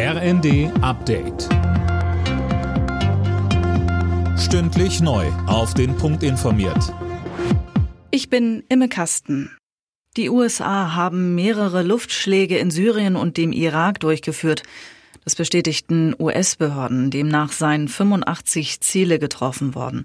RND Update. Stündlich neu. Auf den Punkt informiert. Ich bin Imme Kasten. Die USA haben mehrere Luftschläge in Syrien und dem Irak durchgeführt. Das bestätigten US-Behörden. Demnach seien 85 Ziele getroffen worden.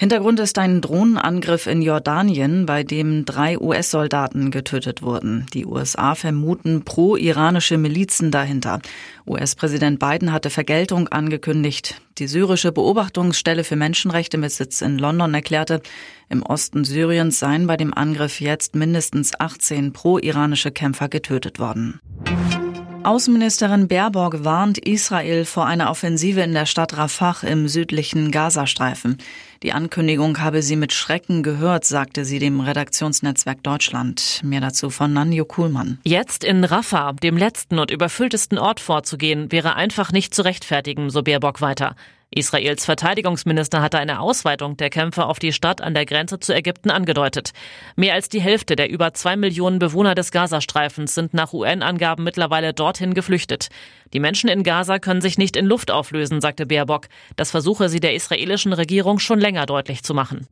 Hintergrund ist ein Drohnenangriff in Jordanien, bei dem drei US-Soldaten getötet wurden. Die USA vermuten pro-iranische Milizen dahinter. US-Präsident Biden hatte Vergeltung angekündigt. Die syrische Beobachtungsstelle für Menschenrechte mit Sitz in London erklärte, im Osten Syriens seien bei dem Angriff jetzt mindestens 18 pro-iranische Kämpfer getötet worden. Außenministerin Baerbock warnt Israel vor einer Offensive in der Stadt Rafah im südlichen Gazastreifen. Die Ankündigung habe sie mit Schrecken gehört, sagte sie dem Redaktionsnetzwerk Deutschland. Mehr dazu von Nanjo Kuhlmann. Jetzt in Rafah, dem letzten und überfülltesten Ort vorzugehen, wäre einfach nicht zu rechtfertigen, so Baerbock weiter. Israels Verteidigungsminister hatte eine Ausweitung der Kämpfe auf die Stadt an der Grenze zu Ägypten angedeutet. Mehr als die Hälfte der über zwei Millionen Bewohner des Gazastreifens sind nach UN-Angaben mittlerweile dorthin geflüchtet. Die Menschen in Gaza können sich nicht in Luft auflösen, sagte Baerbock. Das versuche sie der israelischen Regierung schon länger deutlich zu machen.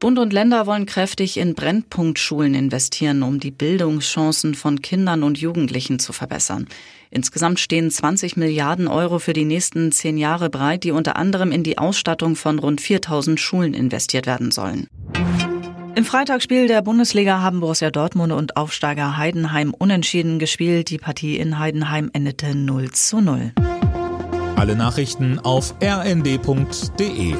Bund und Länder wollen kräftig in Brennpunktschulen investieren, um die Bildungschancen von Kindern und Jugendlichen zu verbessern. Insgesamt stehen 20 Milliarden Euro für die nächsten zehn Jahre bereit, die unter anderem in die Ausstattung von rund 4000 Schulen investiert werden sollen. Im Freitagsspiel der Bundesliga haben Borussia Dortmund und Aufsteiger Heidenheim unentschieden gespielt. Die Partie in Heidenheim endete 0 zu 0. Alle Nachrichten auf rnd.de